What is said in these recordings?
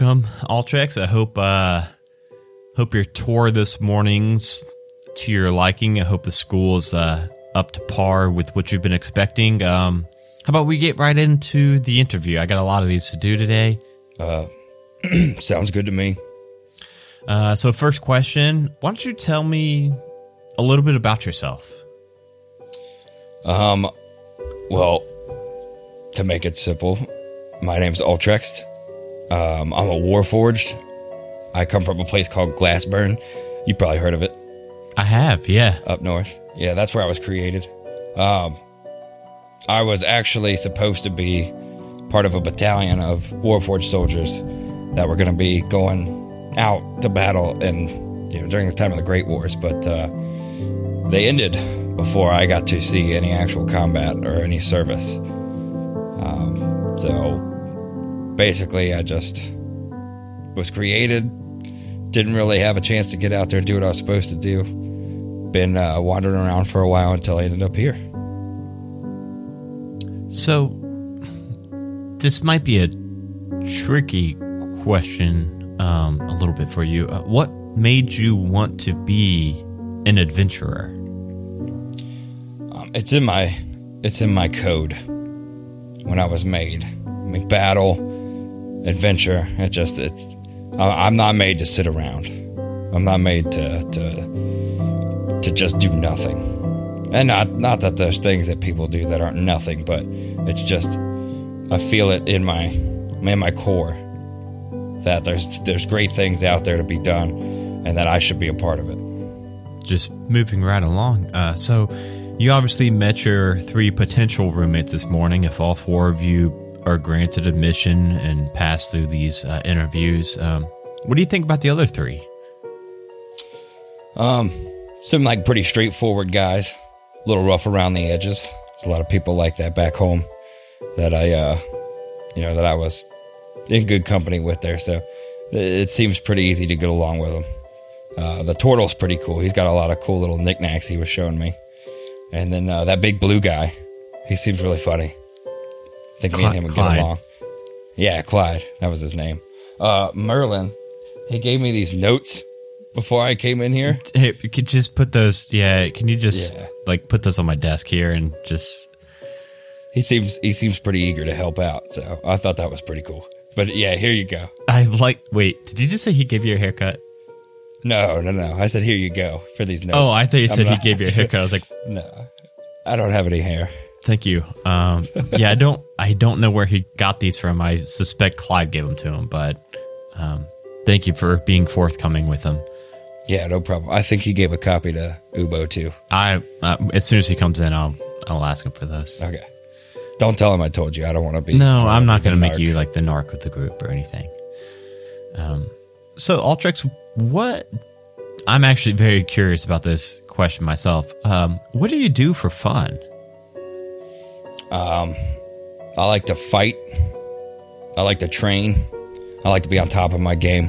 welcome, Ultrex. I hope uh, hope your tour this morning's to your liking. I hope the school is uh, up to par with what you've been expecting. Um, how about we get right into the interview? I got a lot of these to do today. Uh, sounds good to me. Uh, so, first question: Why don't you tell me a little bit about yourself? Um, well, to make it simple, my name's Ultrex. Um, I'm a Warforged. I come from a place called Glassburn. You probably heard of it. I have, yeah. Up north. Yeah, that's where I was created. Um, I was actually supposed to be part of a battalion of Warforged soldiers that were going to be going out to battle and you know during the time of the Great Wars, but uh, they ended before I got to see any actual combat or any service. Um, so basically, I just was created. Didn't really have a chance to get out there and do what I was supposed to do. Been uh, wandering around for a while until I ended up here. So, this might be a tricky question um, a little bit for you. Uh, what made you want to be an adventurer? Um, it's in my it's in my code when I was made. I mean, battle, adventure. It just it's. I'm not made to sit around. I'm not made to to to just do nothing. And not not that there's things that people do that aren't nothing, but it's just I feel it in my in my core that there's there's great things out there to be done, and that I should be a part of it. Just moving right along. Uh, so, you obviously met your three potential roommates this morning. If all four of you are granted admission and pass through these uh, interviews, um, what do you think about the other three? Um, some like pretty straightforward guys, a little rough around the edges. There's a lot of people like that back home that I, uh, you know, that I was in good company with there. So it seems pretty easy to get along with them. Uh, the turtle's pretty cool. He's got a lot of cool little knickknacks he was showing me. And then uh, that big blue guy, he seems really funny. Think me and him would Clyde. get along. Yeah, Clyde. That was his name. Uh, Merlin, he gave me these notes before I came in here. Hey, you could just put those. Yeah, can you just Yeah. like put those on my desk here and just. He seems he seems pretty eager to help out, so I thought that was pretty cool. But yeah, here you go. I like. Wait, did you just say he gave you a haircut? No, no, no. I said here you go for these notes. Oh, I thought you said he gave you a haircut. I was like, No, I don't have any hair. Thank you. Um, yeah, I don't. I don't know where he got these from. I suspect Clyde gave them to him, but um, thank you for being forthcoming with them. Yeah, no problem. I think he gave a copy to Ubo too. I uh, as soon as he comes in, I'll I'll ask him for those. Okay. Don't tell him I told you. I don't want to be. No, I'm not going to make narc. you like the narc of the group or anything. Um, so Ultrex, what? I'm actually very curious about this question myself. Um, what do you do for fun? I like to fight. I like to train. I like to be on top of my game.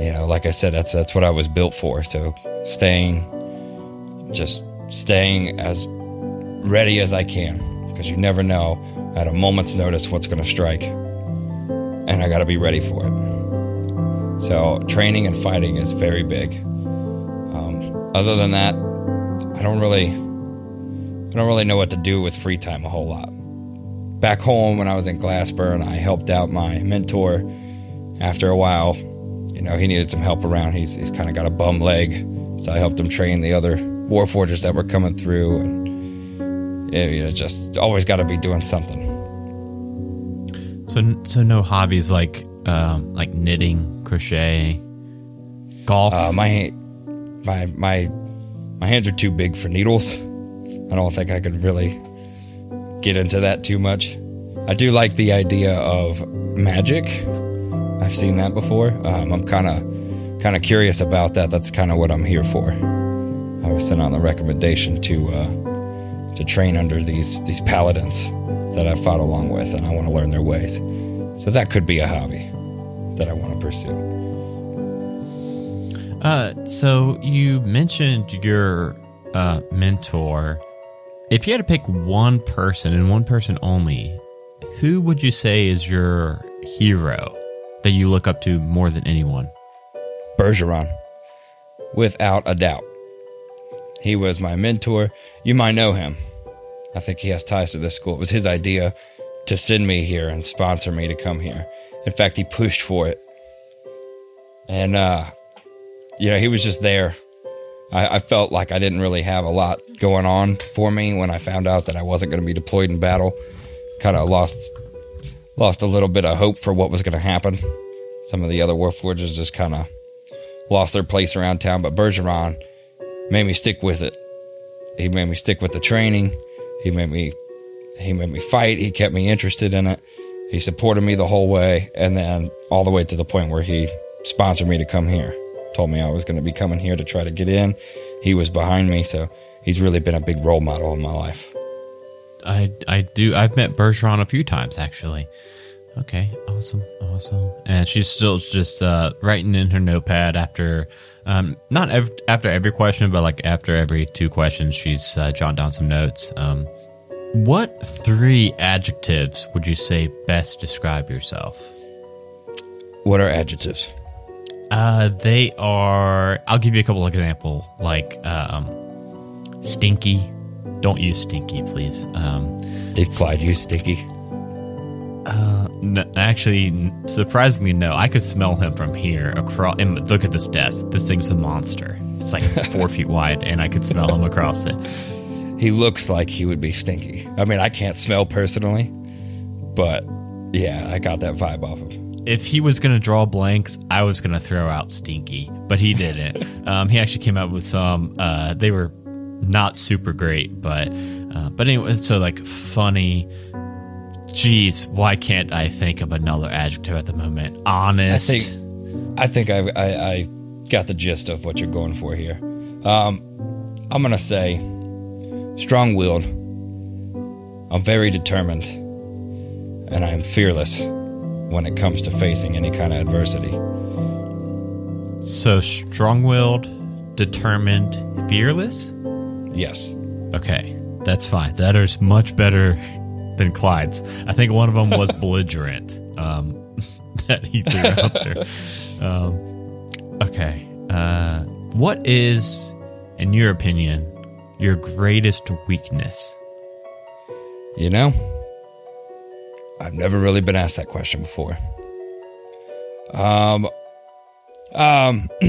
You know, like I said, that's that's what I was built for. So staying, just staying as ready as I can, because you never know at a moment's notice what's going to strike, and I got to be ready for it. So training and fighting is very big. Um, other than that, I don't really, I don't really know what to do with free time a whole lot back home when I was in Glassburn, I helped out my mentor. After a while, you know, he needed some help around. He's he's kind of got a bum leg, so I helped him train the other warforgers that were coming through, and yeah, you know, just always got to be doing something. So so no hobbies like um, like knitting, crochet, golf. Uh, my my my my hands are too big for needles. I don't think I could really get into that too much. I do like the idea of magic. I've seen that before. Um, I'm kind of kind of curious about that. That's kind of what I'm here for. I was sent on the recommendation to uh, to train under these these paladins that I've fought along with, and I want to learn their ways. So that could be a hobby that I want to pursue. Uh, so you mentioned your uh, mentor. If you had to pick one person and one person only, who would you say is your hero that you look up to more than anyone? Bergeron, without a doubt. He was my mentor. You might know him. I think he has ties to this school. It was his idea to send me here and sponsor me to come here. In fact, he pushed for it. And, uh, you know, he was just there. I, I felt like I didn't really have a lot going on for me when I found out that I wasn't going to be deployed in battle. Kind of lost lost a little bit of hope for what was going to happen. Some of the other Warforgeds just kind of lost their place around town, but Bergeron made me stick with it. He made me stick with the training. He made me he made me fight. He kept me interested in it. He supported me the whole way, and then all the way to the point where he sponsored me to come here. Told me I was going to be coming here to try to get in. He was behind me, so he's really been a big role model in my life. I I do. I've met Bergeron a few times actually. Okay, awesome, awesome. And she's still just uh, writing in her notepad after, um, not ev- after every question, but like after every two questions, she's uh, jotting down some notes. Um, what three adjectives would you say best describe yourself? What are adjectives? Uh, they are. I'll give you a couple of example, like um, stinky. Don't use stinky, please. Um, Did Clyde use stinky? Uh, n- actually, surprisingly, no. I could smell him from here across. And look at this desk. This thing's a monster. It's like four feet wide, and I could smell him across it. He looks like he would be stinky. I mean, I can't smell personally, but yeah, I got that vibe off him. If he was going to draw blanks, I was going to throw out Stinky, but he didn't. um, he actually came up with some. Uh, they were not super great, but uh, but anyway, so like funny. Geez, why can't I think of another adjective at the moment? Honest. I think, I think I, I, I got the gist of what you're going for here. Um, I'm gonna say strong-willed. I'm very determined, and I am fearless when it comes to facing any kind of adversity. So strong-willed, determined, fearless. Yes. Okay, that's fine. That is much better than Clyde's. I think one of them was belligerent. Um, that he threw out there. Um, okay. Uh, what is, in your opinion, your greatest weakness? You know, I've never really been asked that question before. Um, um,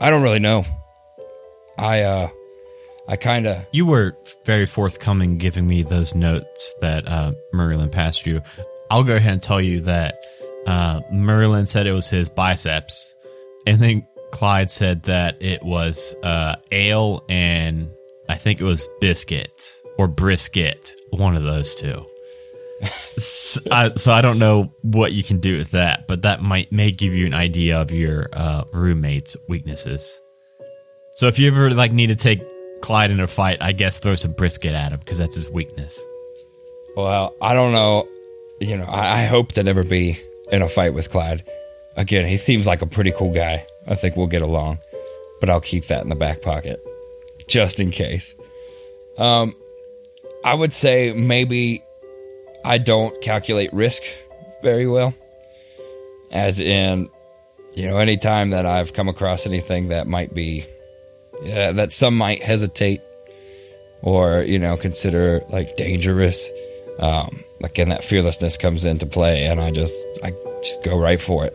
I don't really know. I, uh, I kind of. You were very forthcoming giving me those notes that uh, Merlin passed you. I'll go ahead and tell you that uh, Merlin said it was his biceps, and then Clyde said that it was uh, ale and I think it was biscuit or brisket, one of those two. So, I, so I don't know what you can do with that, but that might may give you an idea of your uh, roommate's weaknesses. So if you ever like need to take Clyde in a fight, I guess throw some brisket at him because that's his weakness. Well, I don't know. You know, I, I hope to never be in a fight with Clyde. Again, he seems like a pretty cool guy. I think we'll get along, but I'll keep that in the back pocket just in case. Um, I would say maybe I don't calculate risk very well. As in, you know, anytime that I've come across anything that might be, that some might hesitate or, you know, consider like dangerous, um, again, that fearlessness comes into play and I just, I just go right for it.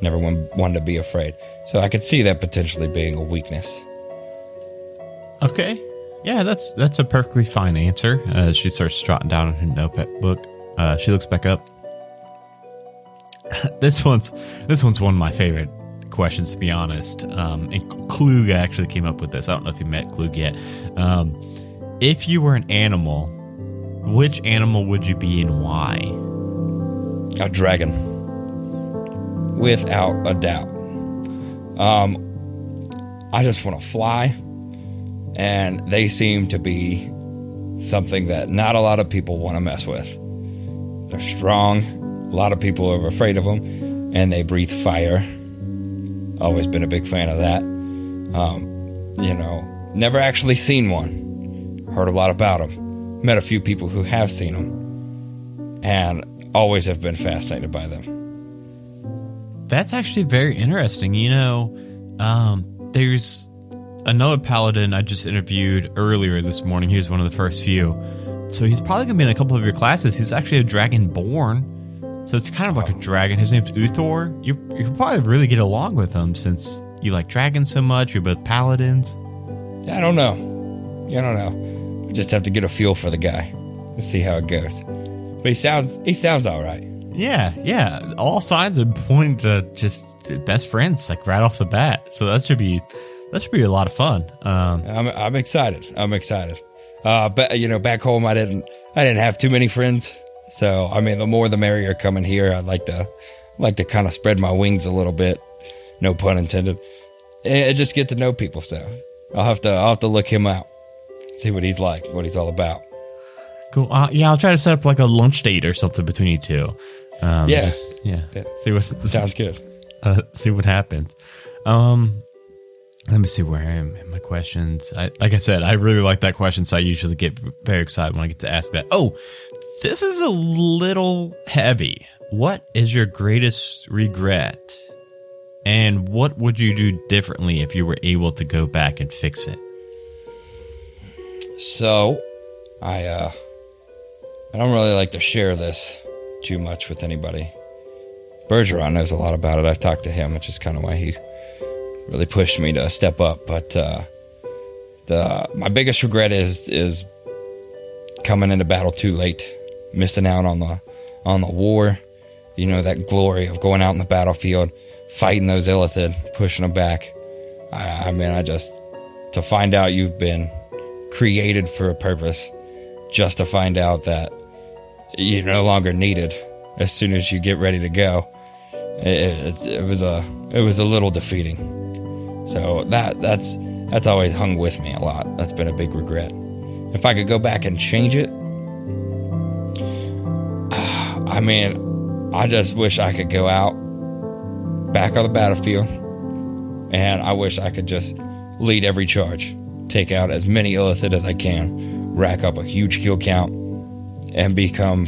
Never one to be afraid. So I could see that potentially being a weakness. Okay. Yeah, that's that's a perfectly fine answer. Uh, she starts jotting down in her notebook. Uh, she looks back up. this one's this one's one of my favorite questions, to be honest. Um, and Klug actually came up with this. I don't know if you met Klug yet. Um, if you were an animal, which animal would you be and why? A dragon. Without a doubt. Um, I just want to fly, and they seem to be something that not a lot of people want to mess with. They're strong. A lot of people are afraid of them, and they breathe fire. Always been a big fan of that. Um, you know, never actually seen one. Heard a lot about them. Met a few people who have seen them, and always have been fascinated by them. that's actually very interesting. You know, um, there's another paladin I just interviewed earlier this morning. He was one of the first few. So he's probably going to be in a couple of your classes. He's actually a dragonborn. So it's kind of like a dragon. His name's Uthor. You you probably really get along with him since you like dragons so much. You're both paladins. I don't know. I don't know. We just have to get a feel for the guy and see how it goes. But he sounds he sounds all right. Yeah, yeah. All signs are pointing to just best friends, like right off the bat. So that should be that should be a lot of fun. Um, I'm I'm excited. I'm excited. Uh, but you know, back home, I didn't I didn't have too many friends. So I mean, the more the merrier. Coming here, I'd like to like to kind of spread my wings a little bit. No pun intended. And just get to know people. So I'll have to I'll have to look him out, see what he's like, what he's all about. Cool. Uh, yeah, I'll try to set up like a lunch date or something between you two. Um, Yeah. just- yeah. Yeah. See what Sounds good. uh, see what happens. Um, let me see where I am in my questions. I, like I said, I really like that question, so I usually get very excited when I get to ask that. Oh, this is a little heavy. What is your greatest regret? And what would you do differently if you were able to go back and fix it? So, I uh, I don't really like to share this too much with anybody. Bergeron knows a lot about it. I've talked to him, which is kind of why he really pushed me to step up. But uh, the my biggest regret is is coming into battle too late, missing out on the on the war. You know that glory of going out in the battlefield, fighting those Illithid, pushing them back. I, I mean, I just to find out you've been created for a purpose, just to find out that you're no longer needed as soon as you get ready to go. It, it, it was a it was a little defeating. So that that's that's always hung with me a lot. That's been a big regret. If I could go back and change it, I mean, I just wish I could go out back on the battlefield, and I wish I could just lead every charge, take out as many Illithid as I can, rack up a huge kill count, and become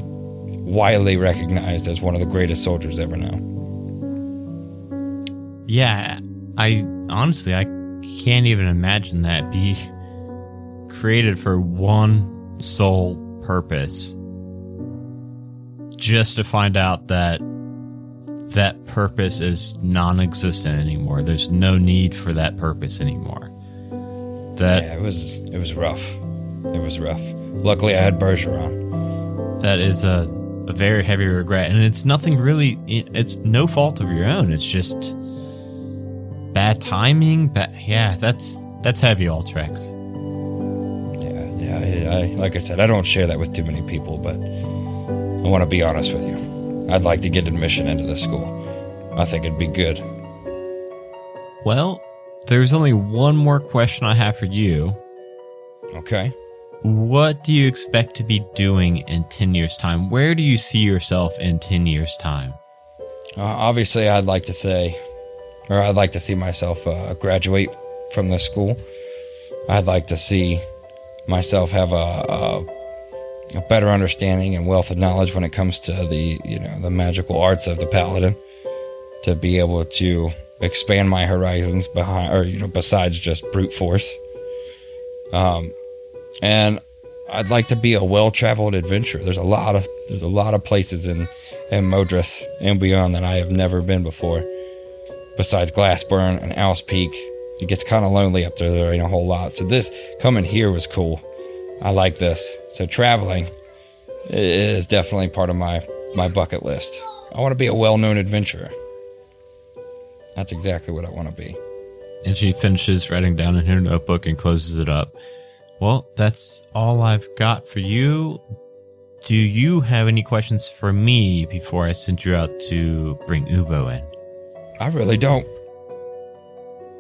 widely recognized as one of the greatest soldiers ever known. Yeah, I honestly I can't even imagine that be created for one sole purpose just to find out that that purpose is non-existent anymore. There's no need for that purpose anymore. That Yeah, it was it was rough. It was rough. Luckily, I had Bergeron. that is a, a very heavy regret and it's nothing really it's no fault of your own it's just bad timing but yeah that's that's heavy Ultrex Yeah, yeah. I, I, like I said, I don't share that with too many people, but I want to be honest with you. I'd like to get admission into the school. I think it'd be good. well there's only one more question i have for you Okay. what do you expect to be doing in 10 years time where do you see yourself in 10 years time Uh, obviously, I'd like to say, or I'd like to see myself uh, graduate from this school. I'd like to see myself have a, a a better understanding and wealth of knowledge when it comes to the you know the magical arts of the paladin. To be able to expand my horizons behind, or you know, besides just brute force. Um, and I'd like to be a well-traveled adventurer. There's a lot of there's a lot of places in in Modris and beyond that I have never been before. Besides Glassburn and Owl's Peak, it gets kind of lonely up there. There ain't a whole lot. So this coming here was cool. I like this. So traveling is definitely part of my my bucket list. I want to be a well-known adventurer. That's exactly what I want to be. And she finishes writing down in her notebook and closes it up. Well, that's all I've got for you. Do you have any questions for me before I send you out to bring Ubo in? I really don't.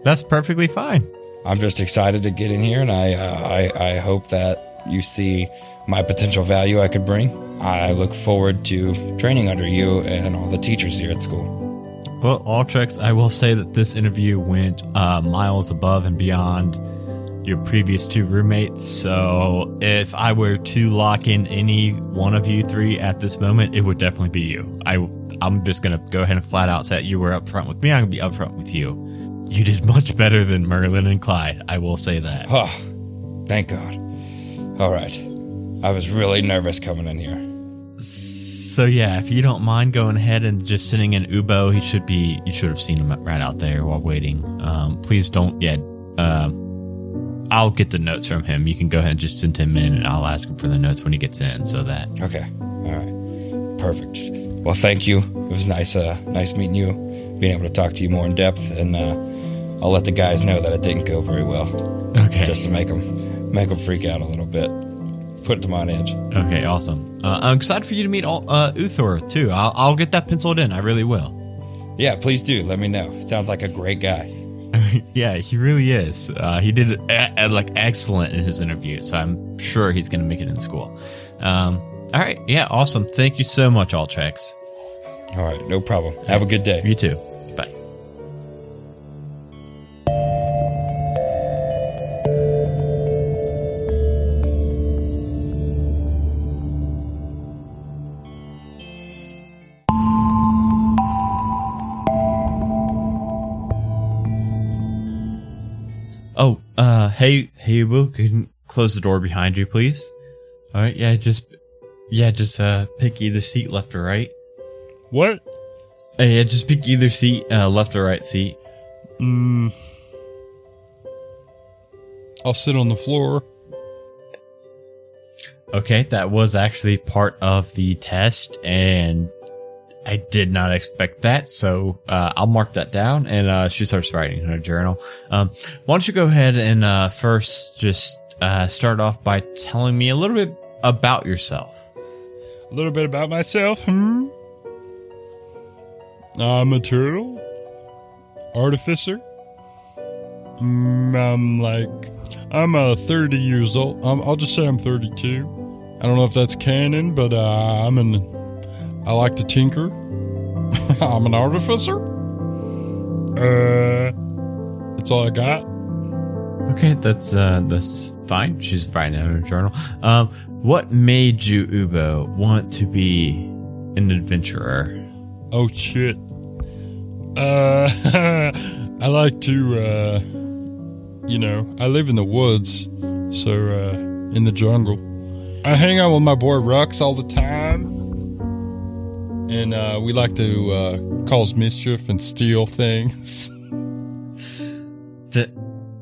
That's perfectly fine. I'm just excited to get in here, and I, uh, I I hope that you see my potential value I could bring. I look forward to training under you and all the teachers here at school. Well, Ultrex, I will say that this interview went uh, miles above and beyond your previous two roommates. So if I were to lock in any one of you three at this moment, it would definitely be you. I I'm just gonna go ahead and flat out say you were upfront with me. I'm gonna be upfront with you. You did much better than Merlin and Clyde. I will say that. Oh, thank God. All right. I was really nervous coming in here. So yeah, if you don't mind going ahead and just sending in Ubo, he should be. You should have seen him right out there while waiting. Um, please don't. Yeah. Um, I'll get the notes from him. You can go ahead and just send him in, and I'll ask him for the notes when he gets in, so that. Okay. All right. Perfect. Well, thank you. It was nice, uh, nice meeting you, being able to talk to you more in depth, and uh, I'll let the guys know that it didn't go very well, Okay. just to make them make them freak out a little bit, put them on edge. okay. Awesome. Uh, I'm excited for you to meet all, uh, Uthor too. I'll, I'll get that penciled in. I really will. Yeah, please do. Let me know. Sounds like a great guy. yeah, he really is. Uh, he did uh, uh, like excellent in his interview, so I'm sure he's going to make it in school. Um, all right. Yeah. Awesome. Thank you so much, Ultrex. All right, no problem. Have a good day. You too. Oh, uh, hey, hey, Will, can you close the door behind you, please? All right, yeah, just, yeah, just, uh, pick either seat, left or right. What? Uh, yeah, just pick either seat, uh, left or right seat. Mm. I'll sit on the floor. Okay, that was actually part of the test, and I did not expect that, so uh, I'll mark that down. And uh, she starts writing in her journal. Um, why don't you go ahead and uh, first just uh, start off by telling me a little bit about yourself? A little bit about myself. Hmm. I'm a turtle. Artificer. Mm, I'm like, I'm uh, 30 years old. Um, I'll just say I'm 32. I don't know if that's canon, but uh, I'm an. I like to tinker. I'm an artificer. Uh, that's all I got. Okay, that's uh, that's fine. She's writing in her journal. Um, what made you, Ubo, want to be an adventurer? Oh shit. Uh I like to uh you know, I live in the woods, so uh in the jungle. I hang out with my boy Rux all the time. And uh we like to uh cause mischief and steal things. The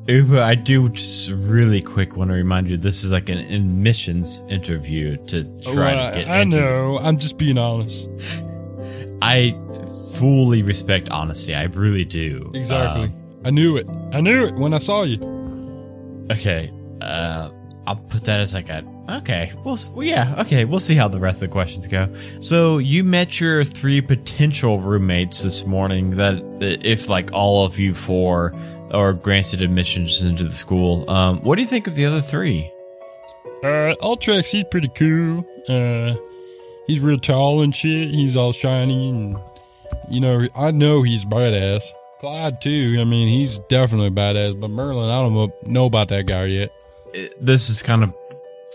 Uber, I do just really quick want to remind you this is like an admissions interview to try Well, to get I into. know. I'm just being honest. I fully respect honesty. I really do. Exactly. I knew it. I knew it when I saw you. Uh, okay. Uh, I'll put that as like a okay. Well, yeah. Okay, we'll see how the rest of the questions go. So you met your three potential roommates this morning. That if like all of you four are granted admissions into the school. Um, what do you think of the other three? Uh, Ultrex, he's pretty cool. Uh, he's real tall and shit. He's all shiny and, you know, I know he's badass. Clyde too. I mean, he's definitely badass. But Merlin, I don't know about that guy yet. It- this is kind of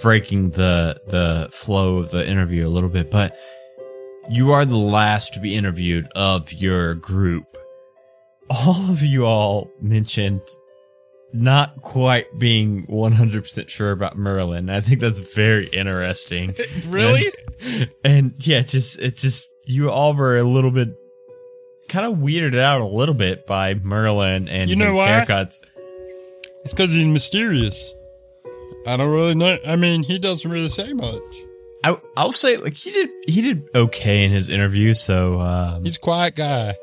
breaking the the flow of the interview a little bit, but you are the last to be interviewed of your group. All of you all mentioned not quite being 100% sure about Merlin. I think that's very interesting. Really? and yeah, just it just you all were a little bit kind of weirded out a little bit by Merlin and You know his why? haircuts. It's because he's mysterious. I don't really know. I mean, he doesn't really say much. I I'll say like he did he did okay in his interview. So um, He's a quiet guy.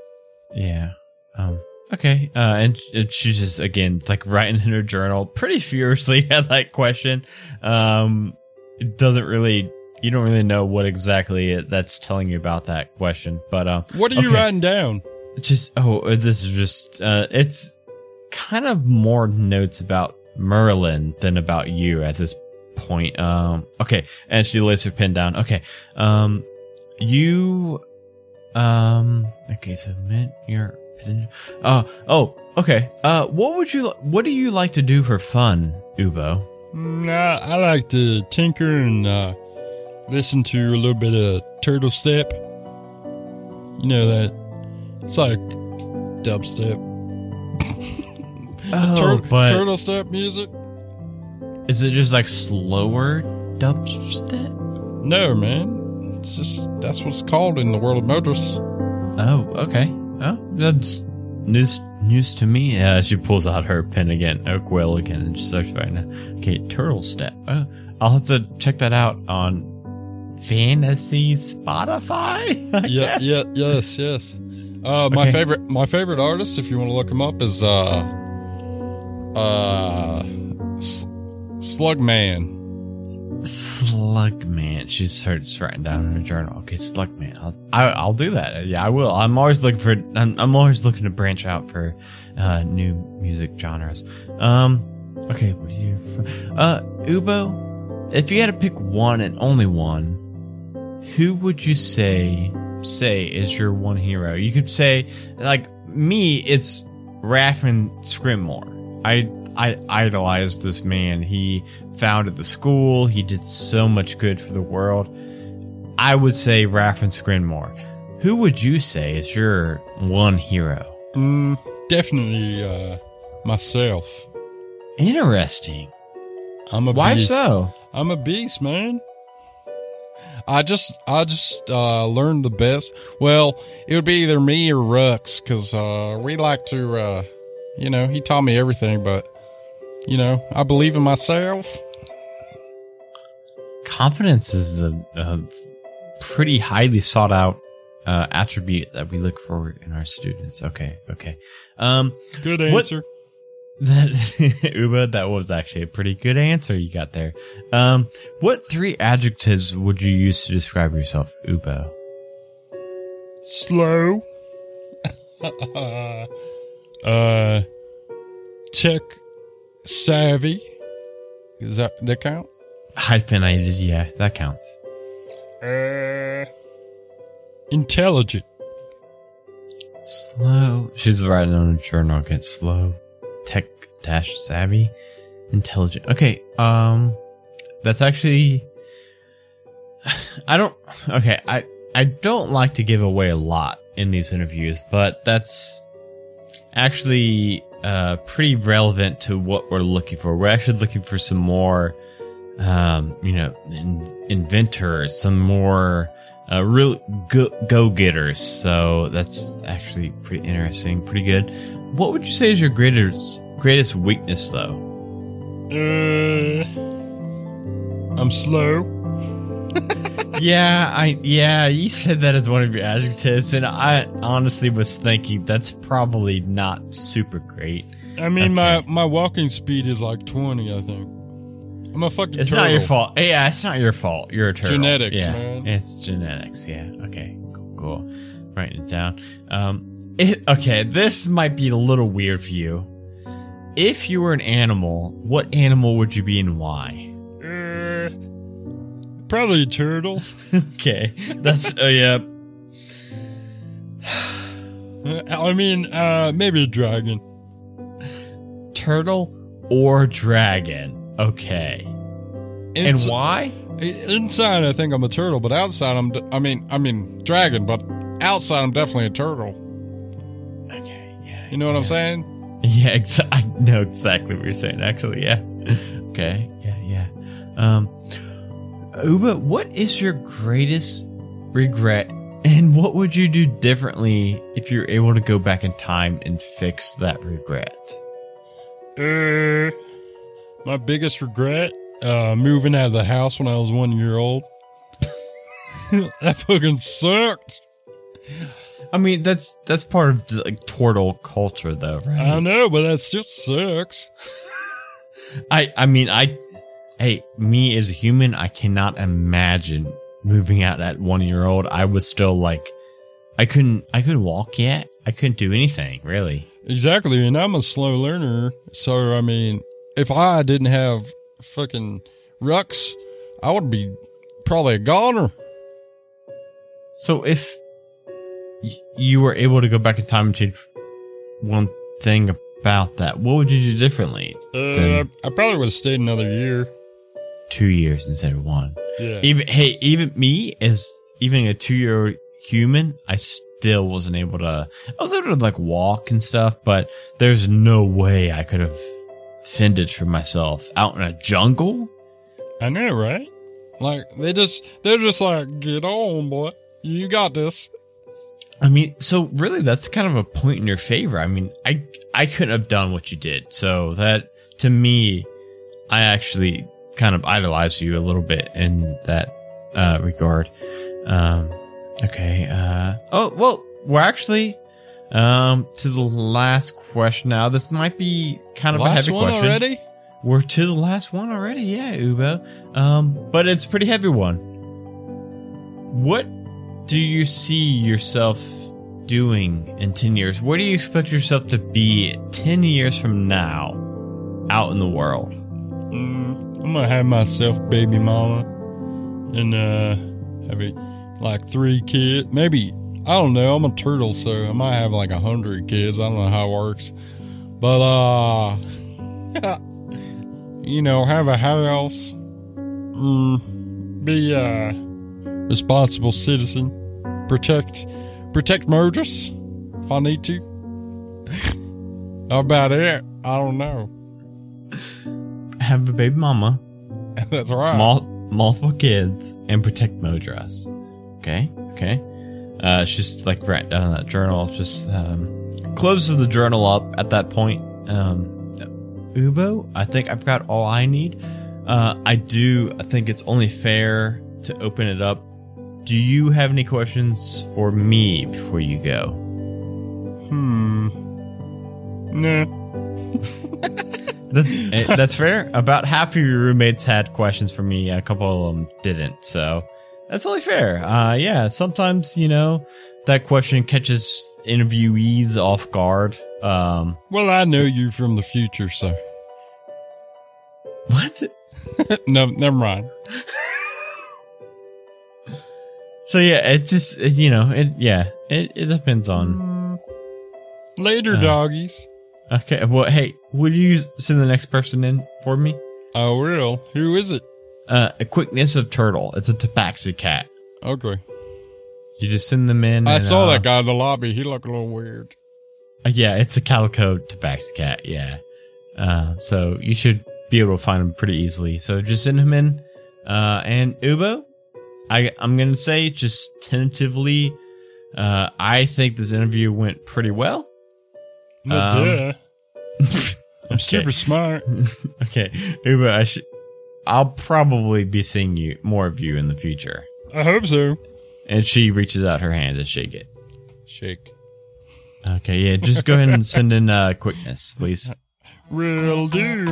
yeah. Um, okay. Uh, and, and she's just again like writing in her journal pretty furiously at that question. Um, it doesn't really you don't really know what exactly it, that's telling you about that question, but um, What are you okay. writing down? just oh this is just uh it's kind of more notes about merlin than about you at this point um okay and she lays her pen down okay um you um okay so mint your pen uh oh okay. Uh, what would you? What do you like to do for fun, Ubo? Nah, I like to tinker and uh, listen to a little bit of Turtle Step. You know that it's like dubstep, Oh, Tur- but Turtle Step music. is it just like slower dubstep? No, man, it's just that's what it's called in the world of motors. Oh, okay. Oh, that's news news to me. Uh, she pulls out her pen again, quill again, and just starts writing. Okay, turtle step. Oh, I'll have to check that out on Fantasy Spotify. I Yeah, guess. yeah, yes, yes. Uh, my Okay. favorite, my favorite artist, if you want to look him up, is uh, uh, S- Slugman. Slugman. She starts writing down in her journal. Okay, Slugman. I'll I, I'll do that. Yeah, I will. I'm always looking for. I'm, I'm always looking to branch out for uh, new music genres. Um. Okay. What you? Uh, Ubo. If you had to pick one and only one, who would you say say is your one hero? You could say like me. It's Raffin Scrimmore. I I idolized this man. He founded the school. He did so much good for the world. I would say Raffin Scrimmore. Who would you say is your one hero? Mm, definitely uh, myself. Interesting. I'm a Why beast. so? I'm a beast, man. I just, I just uh, learned the best. Well, it would be either me or Rux, because uh, we like to, uh, you know, he taught me everything. But you know, I believe in myself. Confidence is a, a pretty highly sought out uh, attribute that we look for in our students. Okay, okay. Um, Good What- answer. that Ubo, that was actually a pretty good answer you got there. Um, what three adjectives would you use to describe yourself, Ubo? Slow. uh, tech savvy. Is that that count? Hyphenated, yeah, that counts. Uh, intelligent. Slow. She's writing on a journal. Okay, slow, tech dash savvy, intelligent. Okay, um, that's actually. I don't. Okay, I I don't like to give away a lot in these interviews, but that's actually uh pretty relevant to what we're looking for. We're actually looking for some more, um, you know, in, inventors, some more uh, real go, go getters. So that's actually pretty interesting, pretty good. What would you say is your greatest greatest weakness, though? Uh, I'm slow. yeah, I yeah, you said that as one of your adjectives, and I honestly was thinking that's probably not super great. I mean, my my walking speed is like 20. I think. I'm a fucking. It's turtle. not your fault. Yeah, it's not your fault. You're a turtle. Genetics, yeah, man. It's genetics. Yeah. Okay. Cool. cool. Writing it down. Um. It, okay. This might be a little weird for you. If you were an animal, what animal would you be and why? Uh, probably a turtle. okay. That's. Oh yeah. Uh, I mean, uh, maybe a dragon. Turtle or dragon. Okay. Ins- and why? Inside, I think I'm a turtle, but outside, I'm. I mean, I mean, dragon, but outside, I'm definitely a turtle. Okay. Yeah. You know what I'm saying? Yeah, exa- I know exactly what you're saying. Actually, yeah. okay, yeah, yeah. Um, Ubo, what is your greatest regret, and what would you do differently if you're able to go back in time and fix that regret? Uh, my biggest regret, uh, moving out of the house when I was one year old. that fucking sucked. I mean, that's that's part of like turtle culture, though, right? I know, but that still sucks. I I mean I hey me as a human I cannot imagine moving out at one year old. I was still like I couldn't I couldn't walk yet. I couldn't do anything really. Exactly, and I'm a slow learner, so I mean, if I didn't have fucking Rux, I would be probably a goner. So if you were able to go back in time and change one thing about that? What would you do differently? Uh, I probably would have stayed another year. Two years instead of one. Yeah. Even hey, even me as even a two year human, I still wasn't able to. I was able to like walk and stuff, but there's no way I could have fended for myself out in a jungle. I know, right? Like they just they're just like, get on, boy. You got this. I mean, so really, that's kind of a point in your favor. I mean, I I couldn't have done what you did, so that to me, I actually kind of idolize you a little bit in that uh, regard. Um, okay. Uh, oh well, we're actually um to the last question now. This might be kind of a Last heavy one question. already? We're to the last one already, yeah, Ubo. Um, but it's a pretty heavy one. What do you see yourself doing in 10 years? Where do you expect yourself to be 10 years from now out in the world? Mm, I'm gonna have myself baby mama and uh have a, like three kids. Maybe I don't know. I'm a turtle, so I might have like a hundred kids. I don't know how it works, but uh, you know, have a house, mm, be a responsible citizen, protect protect murders if I need to. How about it? I don't know. Have a baby mama, That's right. mul- multiple kids, and protect Modras. Okay, okay. Uh, just like write down in that journal. Just um, closes the journal up at that point. Um, Ubo, I think I've got all I need. Uh, I do. I think it's only fair to open it up. Do you have any questions for me before you go? Hmm. Nah. That's eh, that's fair. About half of your roommates had questions for me. A couple of them didn't. So that's only fair. Uh, yeah. Sometimes you know that question catches interviewees off guard. Um, Well, I know you from the future, so what? no, never mind. So yeah, it just it, you know it. Yeah, it it depends on. Later, Uh. doggies. Okay. Well, hey, would you send the next person in for me? I will. Who is it? Uh, a quickness of turtle. It's a tabaxi cat. Okay. You just send them in. I and, saw uh, that guy in the lobby. He looked a little weird. Uh, Yeah, it's a calico tabaxi cat. Yeah. Uh, so you should be able to find him pretty easily. So just send him in. Uh, and Ubo, I, I'm going to say just tentatively, uh, I think this interview went pretty well. Um. I'm super smart. okay. Ubo, I should, I'll probably be seeing you, more of you in the future. I hope so. And she reaches out her hand to shake it. Shake. Okay. Yeah. Just go ahead and send in, uh, quickness, please. Will do.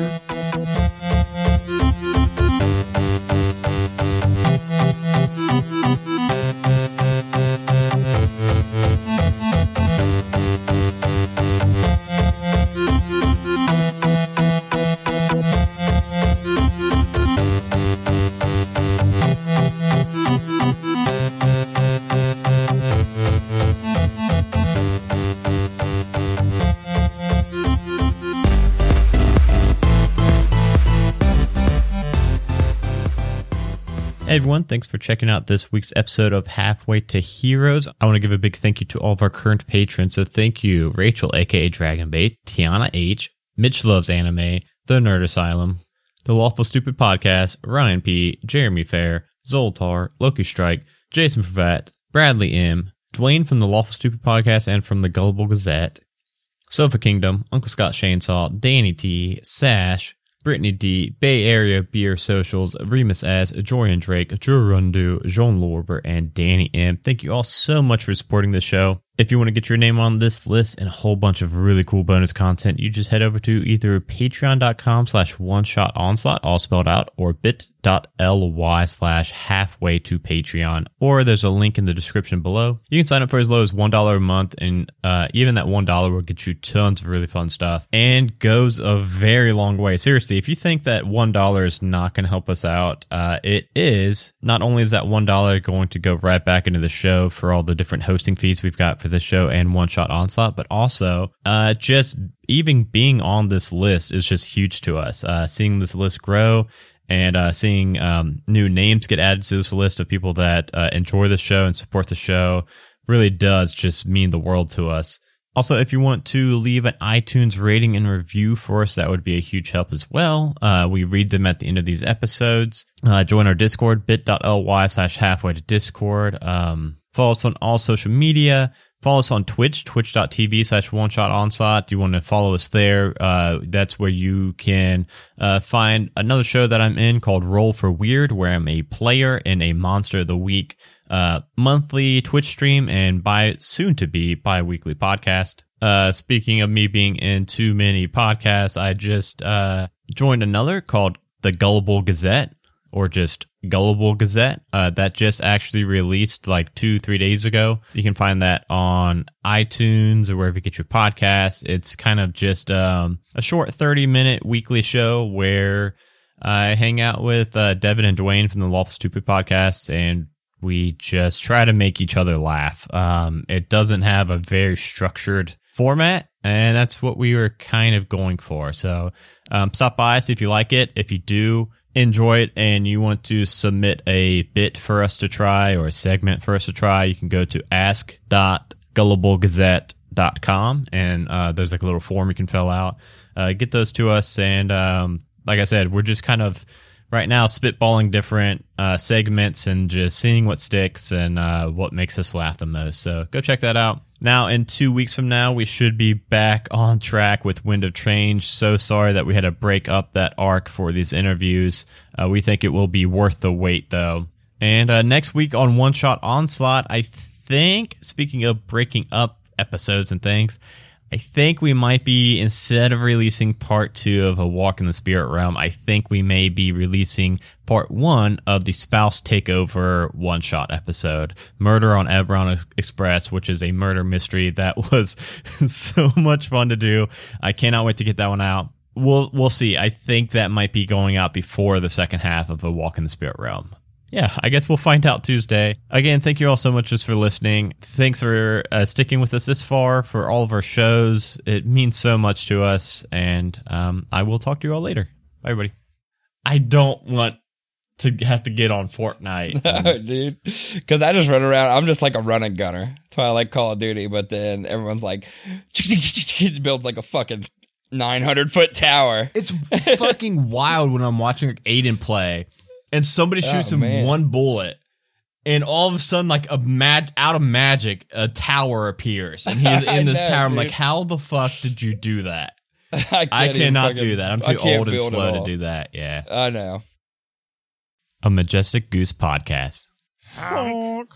Everyone, thanks for checking out this week's episode of Halfway to Heroes. I want to give a big thank you to all of our current patrons. So thank you, Rachel, aka Dragonbait, Tiana H, Mitch Loves Anime, The Nerd Asylum, The Lawful Stupid Podcast, Ryan P, Jeremy Fair, Zoltar, Loki Strike, Jason Pravat, Bradley M, Dwayne from the Lawful Stupid Podcast and from the Gullible Gazette, Sofa Kingdom, Uncle Scott Chainsaw, Danny T, Sash, Brittany D, Bay Area Beer Socials, Remus S, Jorian Drake, Drew Jurundu, Jean Lorber, and Danny M. Thank you all so much for supporting the show. If you want to get your name on this list and a whole bunch of really cool bonus content, you just head over to either patreon.com slash one shot onslaught, all spelled out, or bit.ly slash halfway to Patreon, or there's a link in the description below. You can sign up for as low as $1 a month, and uh, even that $1 will get you tons of really fun stuff and goes a very long way. Seriously, if you think that $1 is not going to help us out, uh, it is. Not only is that $1 going to go right back into the show for all the different hosting fees we've got for for this show and One Shot Onslaught, but also uh, just even being on this list is just huge to us. Uh, seeing this list grow and uh, seeing um, new names get added to this list of people that uh, enjoy the show and support the show really does just mean the world to us. Also, if you want to leave an iTunes rating and review for us, that would be a huge help as well. Uh, we read them at the end of these episodes. Uh, join our Discord, bit.ly slash halfway to Discord. Um, follow us on all social media. Follow us on Twitch, twitch.tv slash one shot onslaught. Do you want to follow us there? Uh, that's where you can, uh, find another show that I'm in called Roll for Weird, where I'm a player in a monster of the week uh, monthly Twitch stream and by soon to be bi-weekly podcast. Uh, speaking of me being in too many podcasts, I just, uh, joined another called the Gullible Gazette or just Gullible Gazette. Uh, that just actually released like two, three days ago. You can find that on iTunes or wherever you get your podcasts. It's kind of just, um, a short 30 minute weekly show where I hang out with, uh, Devin and Dwayne from the Lawful Stupid podcast and we just try to make each other laugh. Um, it doesn't have a very structured format, and that's what we were kind of going for. So um, stop by, see if you like it. If you do enjoy it and you want to submit a bit for us to try or a segment for us to try, you can go to ask.gulliblegazette.com and uh, there's like a little form you can fill out. Uh, get those to us, and um, like I said, we're just kind of right now spitballing different uh, segments and just seeing what sticks and uh, what makes us laugh the most. So go check that out. Now, in two weeks from now, we should be back on track with Wind of Change. So sorry that we had to break up that arc for these interviews. Uh, we think it will be worth the wait, though. And uh, next week on One Shot Onslaught, I think, speaking of breaking up episodes and things, I think we might be instead of releasing part two of A Walk in the Spirit Realm, I think we may be releasing part one of the Spouse Takeover one shot episode, Murder on Eberron Express, which is a murder mystery that was so much fun to do. I cannot wait to get that one out. We'll we'll see. I think that might be going out before the second half of A Walk in the Spirit Realm yeah, I guess we'll find out Tuesday. Again, thank you all so much just for listening. Thanks for uh, sticking with us this far for all of our shows. It means so much to us, and um, I will talk to you all later. Bye, everybody. I don't want to have to get on Fortnite. No, dude. Because I just run around. I'm just like a running gunner. That's why I like Call of Duty. But then everyone's like, builds like a fucking 900 foot tower. It's fucking wild when I'm watching like Aiden play and somebody oh, shoots oh, him man. one bullet and all of a sudden like a mad out of magic a tower appears and he's in this know, tower. I'm dude. like how the fuck did you do that? I, I cannot fucking, do that. I'm too old and slow to do that. Yeah. I know. A majestic goose podcast. Honk.